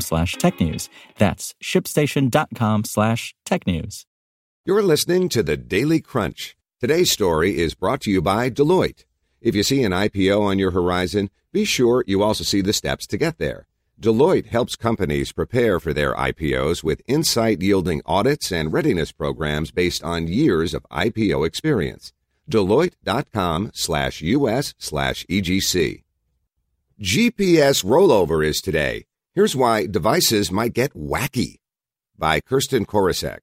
slash tech news. That's shipstation.com slash tech news. You're listening to the Daily Crunch. Today's story is brought to you by Deloitte. If you see an IPO on your horizon, be sure you also see the steps to get there. Deloitte helps companies prepare for their IPOs with insight yielding audits and readiness programs based on years of IPO experience. Deloitte.com slash US slash EGC. GPS rollover is today. Here's why devices might get wacky. By Kirsten Korosek.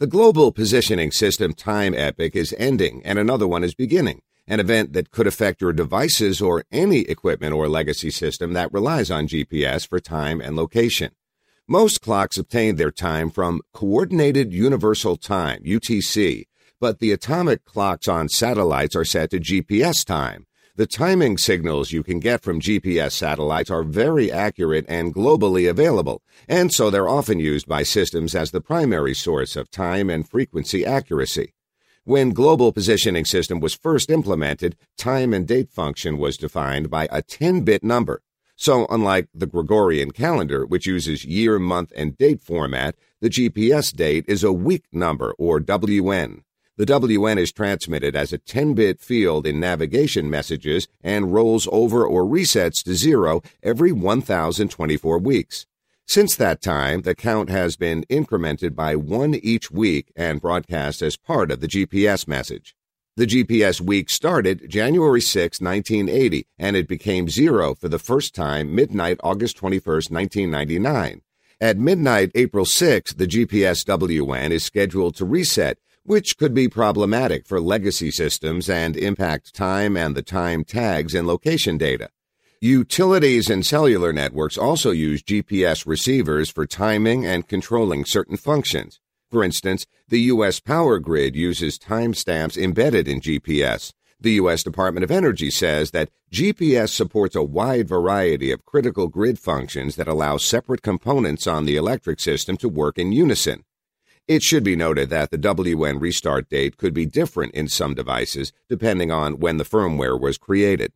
The global positioning system time epoch is ending and another one is beginning, an event that could affect your devices or any equipment or legacy system that relies on GPS for time and location. Most clocks obtain their time from Coordinated Universal Time, UTC, but the atomic clocks on satellites are set to GPS time. The timing signals you can get from GPS satellites are very accurate and globally available, and so they're often used by systems as the primary source of time and frequency accuracy. When Global Positioning System was first implemented, time and date function was defined by a 10-bit number. So, unlike the Gregorian calendar, which uses year, month, and date format, the GPS date is a week number, or WN. The WN is transmitted as a 10 bit field in navigation messages and rolls over or resets to zero every 1,024 weeks. Since that time, the count has been incremented by one each week and broadcast as part of the GPS message. The GPS week started January 6, 1980, and it became zero for the first time midnight August 21, 1999. At midnight April 6, the GPS WN is scheduled to reset which could be problematic for legacy systems and impact time and the time tags in location data. Utilities and cellular networks also use GPS receivers for timing and controlling certain functions. For instance, the U.S. power grid uses timestamps embedded in GPS. The U.S. Department of Energy says that GPS supports a wide variety of critical grid functions that allow separate components on the electric system to work in unison. It should be noted that the WN restart date could be different in some devices depending on when the firmware was created.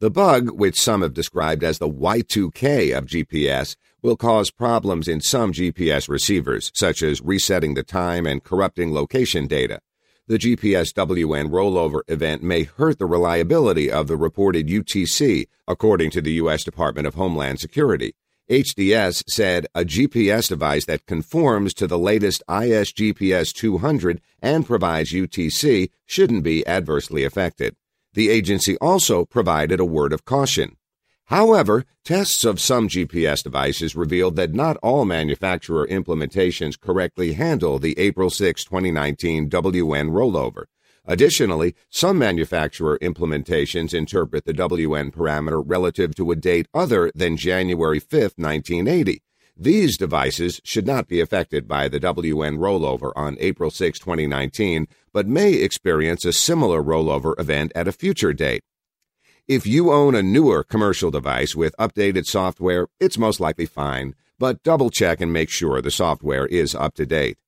The bug, which some have described as the Y2K of GPS, will cause problems in some GPS receivers, such as resetting the time and corrupting location data. The GPS WN rollover event may hurt the reliability of the reported UTC, according to the U.S. Department of Homeland Security. HDS said a GPS device that conforms to the latest ISGPS 200 and provides UTC shouldn't be adversely affected. The agency also provided a word of caution. However, tests of some GPS devices revealed that not all manufacturer implementations correctly handle the April 6, 2019 WN rollover. Additionally, some manufacturer implementations interpret the WN parameter relative to a date other than January 5, 1980. These devices should not be affected by the WN rollover on April 6, 2019, but may experience a similar rollover event at a future date. If you own a newer commercial device with updated software, it's most likely fine, but double check and make sure the software is up to date.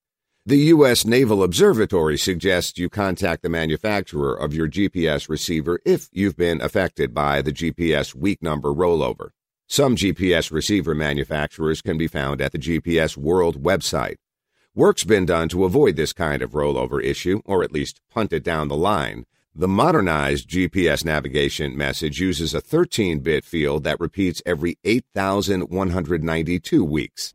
The U.S. Naval Observatory suggests you contact the manufacturer of your GPS receiver if you've been affected by the GPS week number rollover. Some GPS receiver manufacturers can be found at the GPS World website. Work's been done to avoid this kind of rollover issue, or at least punt it down the line. The modernized GPS navigation message uses a 13 bit field that repeats every 8,192 weeks.